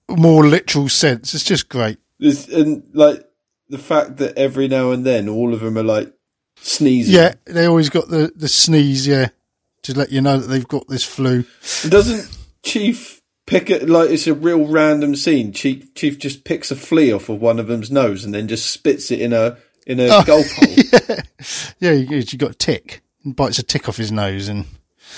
more literal sense. It's just great. There's, and like the fact that every now and then all of them are like sneezing. Yeah, they always got the the sneeze. Yeah, to let you know that they've got this flu. Doesn't Chief pick it like it's a real random scene? Chief Chief just picks a flea off of one of them's nose and then just spits it in a in a Oh. golf *laughs* hole. Yeah, you, you got a tick. and bites a tick off his nose, and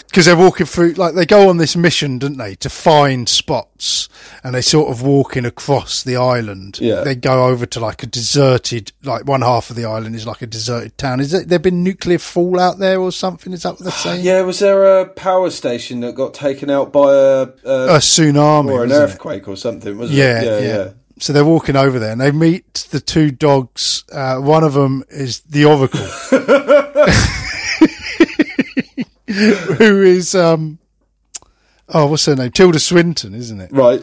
because they're walking through, like they go on this mission, don't they, to find spots, and they sort of walking across the island. Yeah. they go over to like a deserted, like one half of the island is like a deserted town. Is it there been nuclear fallout there or something? Is that what they're *sighs* saying? Yeah, was there a power station that got taken out by a, a a tsunami or an wasn't it? earthquake or something? Wasn't Yeah, it? yeah, yeah. So they're walking over there and they meet the two dogs. Uh, one of them is the Oracle, *laughs* *laughs* who is, um, oh, what's her name? Tilda Swinton, isn't it? Right.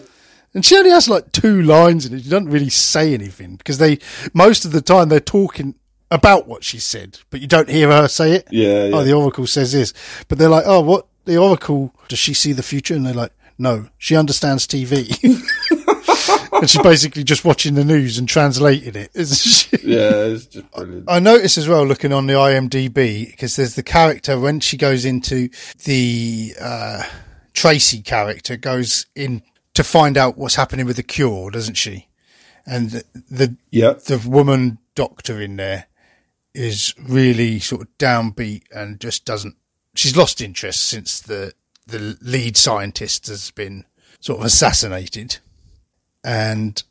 And she only has like two lines in it. She doesn't really say anything because they, most of the time they're talking about what she said, but you don't hear her say it. Yeah, yeah. Oh, the Oracle says this, but they're like, oh, what? The Oracle does she see the future? And they're like, no, she understands TV. *laughs* and she's basically just watching the news and translating it. isn't she? yeah, it's just brilliant. I notice as well, looking on the IMDb, because there's the character when she goes into the uh, Tracy character goes in to find out what's happening with the cure, doesn't she? And the the, Yeah, the woman doctor in there is really sort of downbeat and just doesn't. She's lost interest since the the lead scientist has been sort of assassinated, and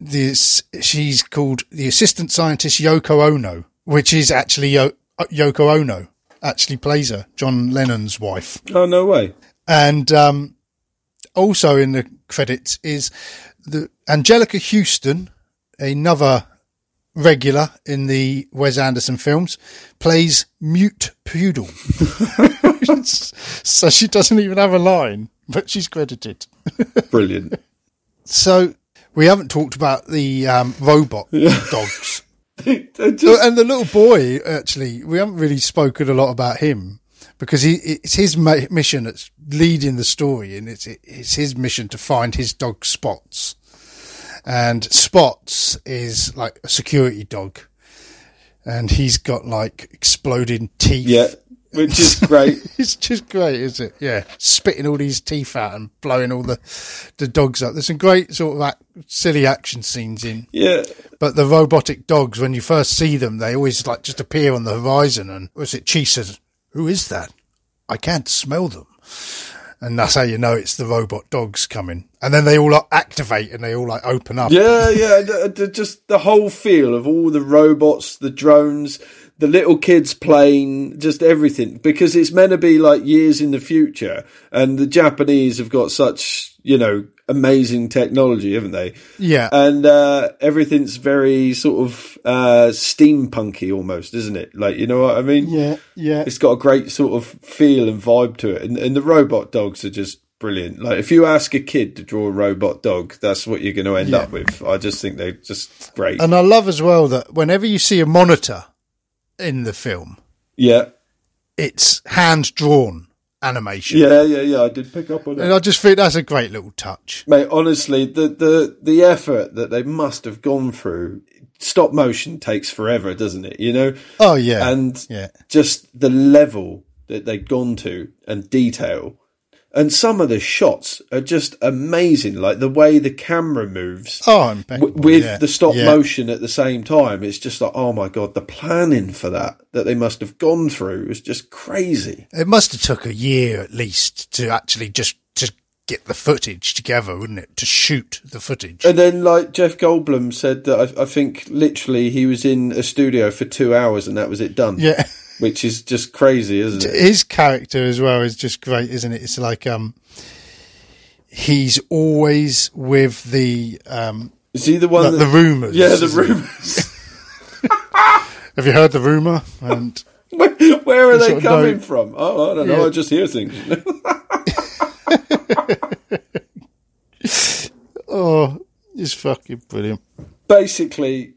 this she's called the assistant scientist Yoko Ono, which is actually Yo- Yoko Ono actually plays her, John Lennon's wife. Oh no way. And um, also in the credits is the Anjelica Huston, another regular in the Wes Anderson films, plays Mute Poodle. *laughs* *laughs* so she doesn't even have a line, but she's credited. Brilliant. So we haven't talked about the um, robot *laughs* dogs. *laughs* Oh, just- and the little boy, actually, we haven't really spoken a lot about him because he, it's his mission that's leading the story, and it's it's his mission to find his dog Spots. And Spots is like a security dog, and he's got like exploding teeth. yeah, which is *laughs* great. It's just great, is it? Yeah, spitting all these teeth out and blowing all the the dogs up. There's some great sort of ac- silly action scenes in. Yeah, But the robotic dogs, when you first see them, they always like just appear on the horizon. And was it Chi says, "Who is that? I can't smell them." And that's how you know it's the robot dogs coming. And then they all like, activate and they all like open up. yeah, yeah. The, the, just the whole feel of all the robots, the drones, the little kids playing, just everything. Because it's meant to be like years in the future, and the Japanese have got such, you know, amazing technology, haven't they? Yeah. and uh, everything's very sort of uh, steampunky almost, isn't it? Like you know what I mean? yeah, yeah. It's got a great sort of feel and vibe to it, and, and the robot dogs are just brilliant. Like if you ask a kid to draw a robot dog, that's what you're going to end Yeah. up with. I just think they're just great. And I love as well that whenever you see a monitor in the film, yeah, it's hand drawn animation. yeah, yeah, yeah. I did pick up on it. And I just think that's a great little touch. mate. Honestly, the the the effort that they must have gone through. Stop motion takes forever, doesn't it? You know, Oh yeah. and yeah. just the level that they've gone to and detail. And some of the shots are just amazing, like the way the camera moves Oh, w- with yeah. the stop Yeah. motion at the same time. It's just like, oh my god, the planning for that that they must have gone through is just crazy. It must have took a year at least to actually just to get the footage together, wouldn't it? To shoot the footage. And then, like Jeff Goldblum said that I, I think literally he was in a studio for two hours and that was it done. yeah. *laughs* which is just crazy, isn't it? His character as well is just great, isn't it? It's like um he's always with the um Is he the one? the, that, the rumors. yeah, the rumors. *laughs* *laughs* Have you heard the rumor? And Where, where are they coming know- from? Oh, I don't know. Yeah. I just hear things. *laughs* oh, it's fucking brilliant. Basically,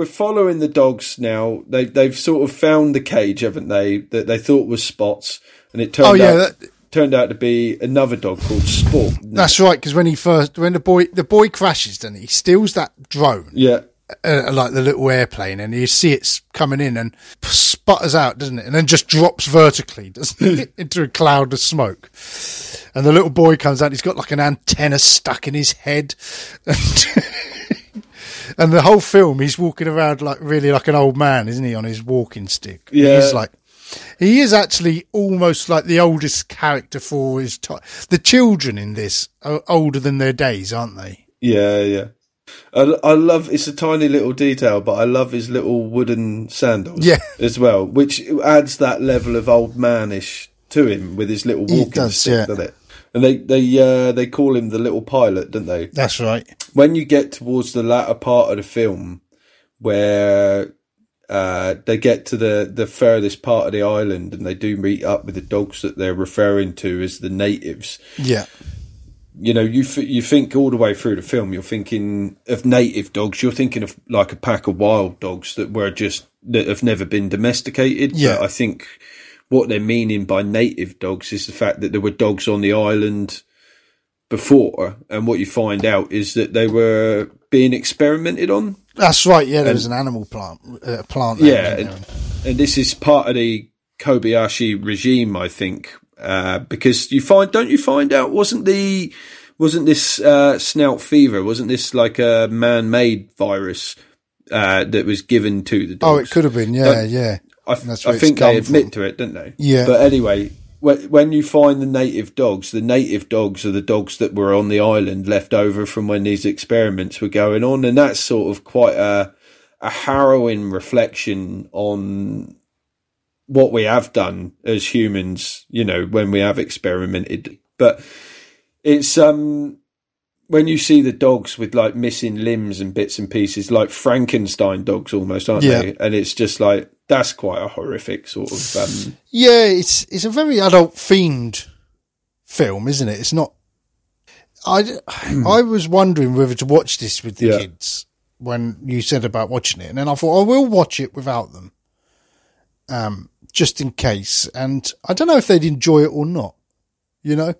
we're following the dogs now. They they've sort of found the cage, haven't they? That they thought was Spots, and it turned Oh yeah, out that, turned out to be another dog called Sport. that's right. Because when he first, when the boy, the boy crashes, doesn't he? He steals that drone, Yeah, uh, like the little airplane, and you see it's coming in and sputters out, doesn't it? And then just drops vertically, doesn't it, *laughs* into a cloud of smoke. And the little boy comes out. He's got like an antenna stuck in his head, and, *laughs* and the whole film he's walking around like really like an old man, isn't he, on his walking stick? Yeah. he's like. He is actually almost like the oldest character for his time. The children in this are older than their days, aren't they? yeah, yeah. I, I love it's a tiny little detail, but I love his little wooden sandals. Yeah. *laughs* as well, which adds that level of old manish to him with his little walking does, stick, yeah. doesn't it? And they they uh, they call him the little pilot, don't they? That's right. when you get towards the latter part of the film where uh, they get to the, the furthest part of the island and they do meet up with the dogs that they're referring to as the natives, Yeah. you know, you, f- you think all the way through the film, you're thinking of native dogs, you're thinking of like a pack of wild dogs that were just that have never been domesticated. Yeah. But I think what they're meaning by native dogs is the fact that there were dogs on the island before, and what you find out is that they were being experimented on. That's right. Yeah, there was an animal plant, uh, plant. there, Yeah, and, and this is part of the Kobayashi regime, I think, uh, because you find, don't you find out, wasn't the, wasn't this uh, snout fever, wasn't this like a man-made virus uh, that was given to the dogs? Oh, it could have been. Yeah, Don't- yeah. I, That's I think they admit from. to it, don't they? Yeah. But anyway, when, when you find the native dogs, the native dogs are the dogs that were on the island left over from when these experiments were going on, and that's sort of quite a a harrowing reflection on what we have done as humans. You know, when we have experimented, but it's um when you see the dogs with like missing limbs and bits and pieces, like Frankenstein dogs almost, aren't Yeah. they? And it's just like that's quite a horrific sort of. Um, Yeah, it's it's a very adult themed film, isn't it? It's not. I I was wondering whether to watch this with the Yeah. kids when you said about watching it, and then I thought I will watch it without them, um, just in case. And I don't know if they'd enjoy it or not. You know,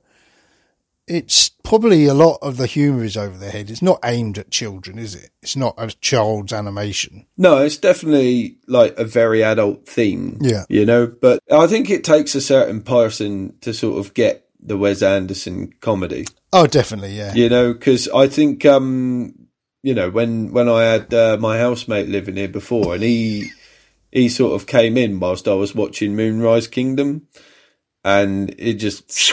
it's probably a lot of the humour is over their head. It's not aimed at children, is it? It's not a child's animation. no, it's definitely like a very adult theme. Yeah. you know. But I think it takes a certain person to sort of get the Wes Anderson comedy. Oh, definitely, yeah. you know because i think um you know when when i had uh, my housemate living here before and he he sort of came in whilst i was watching moonrise kingdom and it just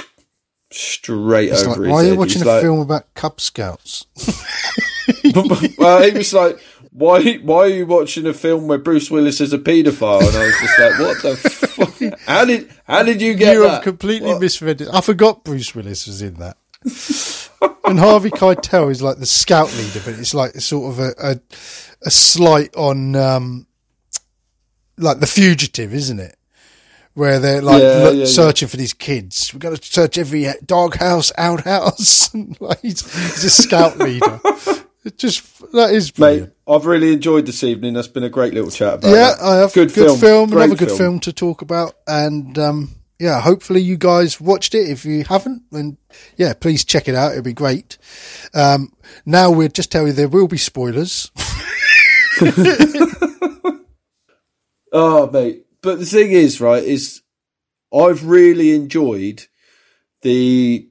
straight It's over like, why are you watching He's a like- film about Cub Scouts? *laughs* well, he was like, "Why? Why are you watching a film where Bruce Willis is a paedophile? And I was just like, "What the fuck? *laughs* How did how did you get you that?" have completely What? misread it. I forgot Bruce Willis was in that. and Harvey Keitel is like the scout leader, but it's like sort of a a, a slight on um, like the fugitive, isn't it? Where they're like Yeah, look, yeah, yeah. searching for these kids. We've got to search every doghouse, outhouse. *laughs* like he's, he's a scout leader. *laughs* It just that is brilliant. Mate, I've really enjoyed this evening. That's been a great little chat about yeah, that. I have good, good, film, Great another good film. to talk about, and um, yeah, hopefully you guys watched it. If you haven't, then yeah, please check it out. It'd be great. Um, now we'll just tell you there will be spoilers. *laughs* Oh, mate. But the thing is, right, is I've really enjoyed the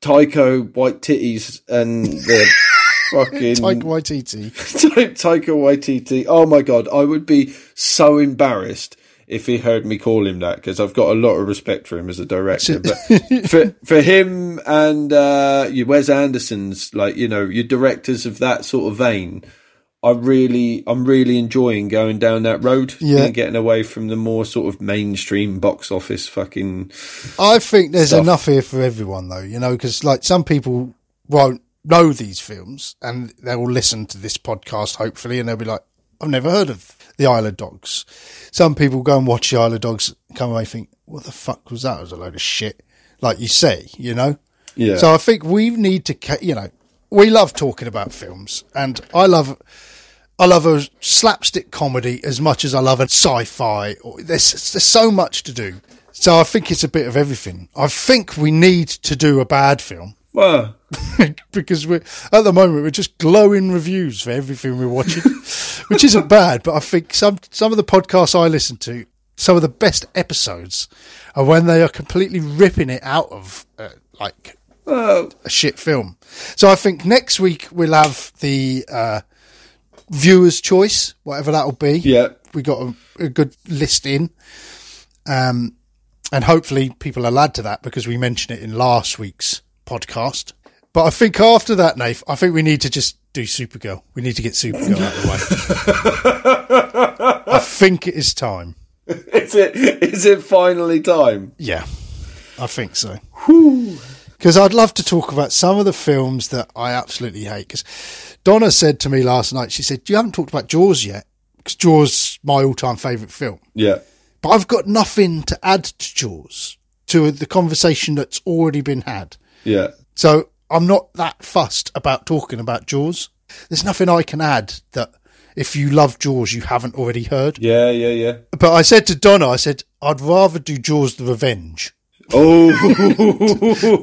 Taiko white titties and the *laughs* fucking Taika Waititi. *laughs* Taika Waititi. Oh my god, I would be so embarrassed if he heard me call him that because I've got a lot of respect for him as a director. But *laughs* for for him and uh, Wes Anderson's, like you know, your directors of that sort of vein. I really, I'm really enjoying going down that road Yeah. and getting away from the more sort of mainstream box office fucking. I think there's Stuff. enough here for everyone, though. You know, because like some people won't know these films, and they'll listen to this podcast hopefully, and they'll be like, "I've never heard of the Isle of Dogs." Some people go and watch the Isle of Dogs, come away think, "What the fuck was that? It was a load of shit." Like you say, you know. Yeah. So I think we need to, you know, we love talking about films, and I love, I love a slapstick comedy as much as I love a sci-fi. There's there's so much to do. So I think it's a bit of everything. I think we need to do a bad film *laughs* well, because we're at the moment we're just glowing reviews for everything we're watching, *laughs* which isn't bad. But I think some some of the podcasts I listen to, some of the best episodes are when they are completely ripping it out of uh, like well, a shit film. So I think next week we'll have the uh, viewers' choice, whatever that'll be. yeah. We got a, a good list in, um, and hopefully people will add to that because we mentioned it in last week's podcast. But I think after that, Nath, I think we need to just do Supergirl. We need to get Supergirl out of the way. *laughs* I think it is time. Is it? Is it finally time? Yeah, I think so. Because I'd love to talk about some of the films that I absolutely hate. Because Donna said to me last night, she said, You haven't talked about Jaws yet. Because Jaws is my all time favourite film. Yeah. But I've got nothing to add to Jaws, to the conversation that's already been had. Yeah. So I'm not that fussed about talking about Jaws. There's nothing I can add that if you love Jaws, you haven't already heard. Yeah, yeah, yeah. But I said to Donna, I said, I'd rather do Jaws the Revenge Oh,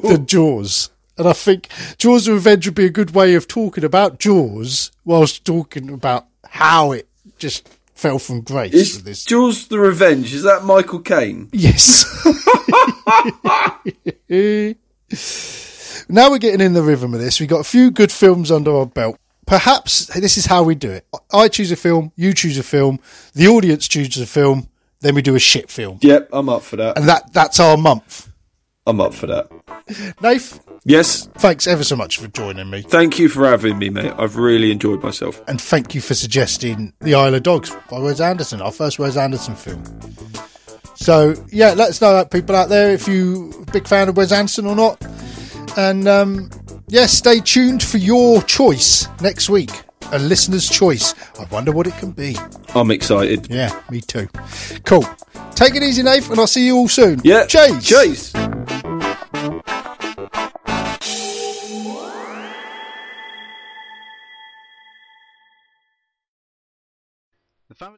*laughs* than Jaws. And I think Jaws of Revenge would be a good way of talking about Jaws whilst talking about how it just fell from grace is with this. Jaws the Revenge? Is that Michael Caine? Yes. *laughs* now we're getting in the rhythm of this. We've got a few good films under our belt. Perhaps this is how we do it. I choose a film, you choose a film, the audience chooses a film, then we do a shit film. Yep, I'm up for that. And that that's our month. I'm up for that. Nath, Yes, thanks ever so much for joining me. thank you for having me, mate. I've really enjoyed myself. And thank you for suggesting The Isle of Dogs by Wes Anderson, our first Wes Anderson film. So, yeah, let us know, people out there, if you a big fan of Wes Anderson or not. And, um, yeah, stay tuned for your choice next week. A listener's choice. I wonder what it can be. I'm excited. Yeah, me too. Cool. Take it easy, Nate, and I'll see you all soon. Yeah, Chase. Chase. The family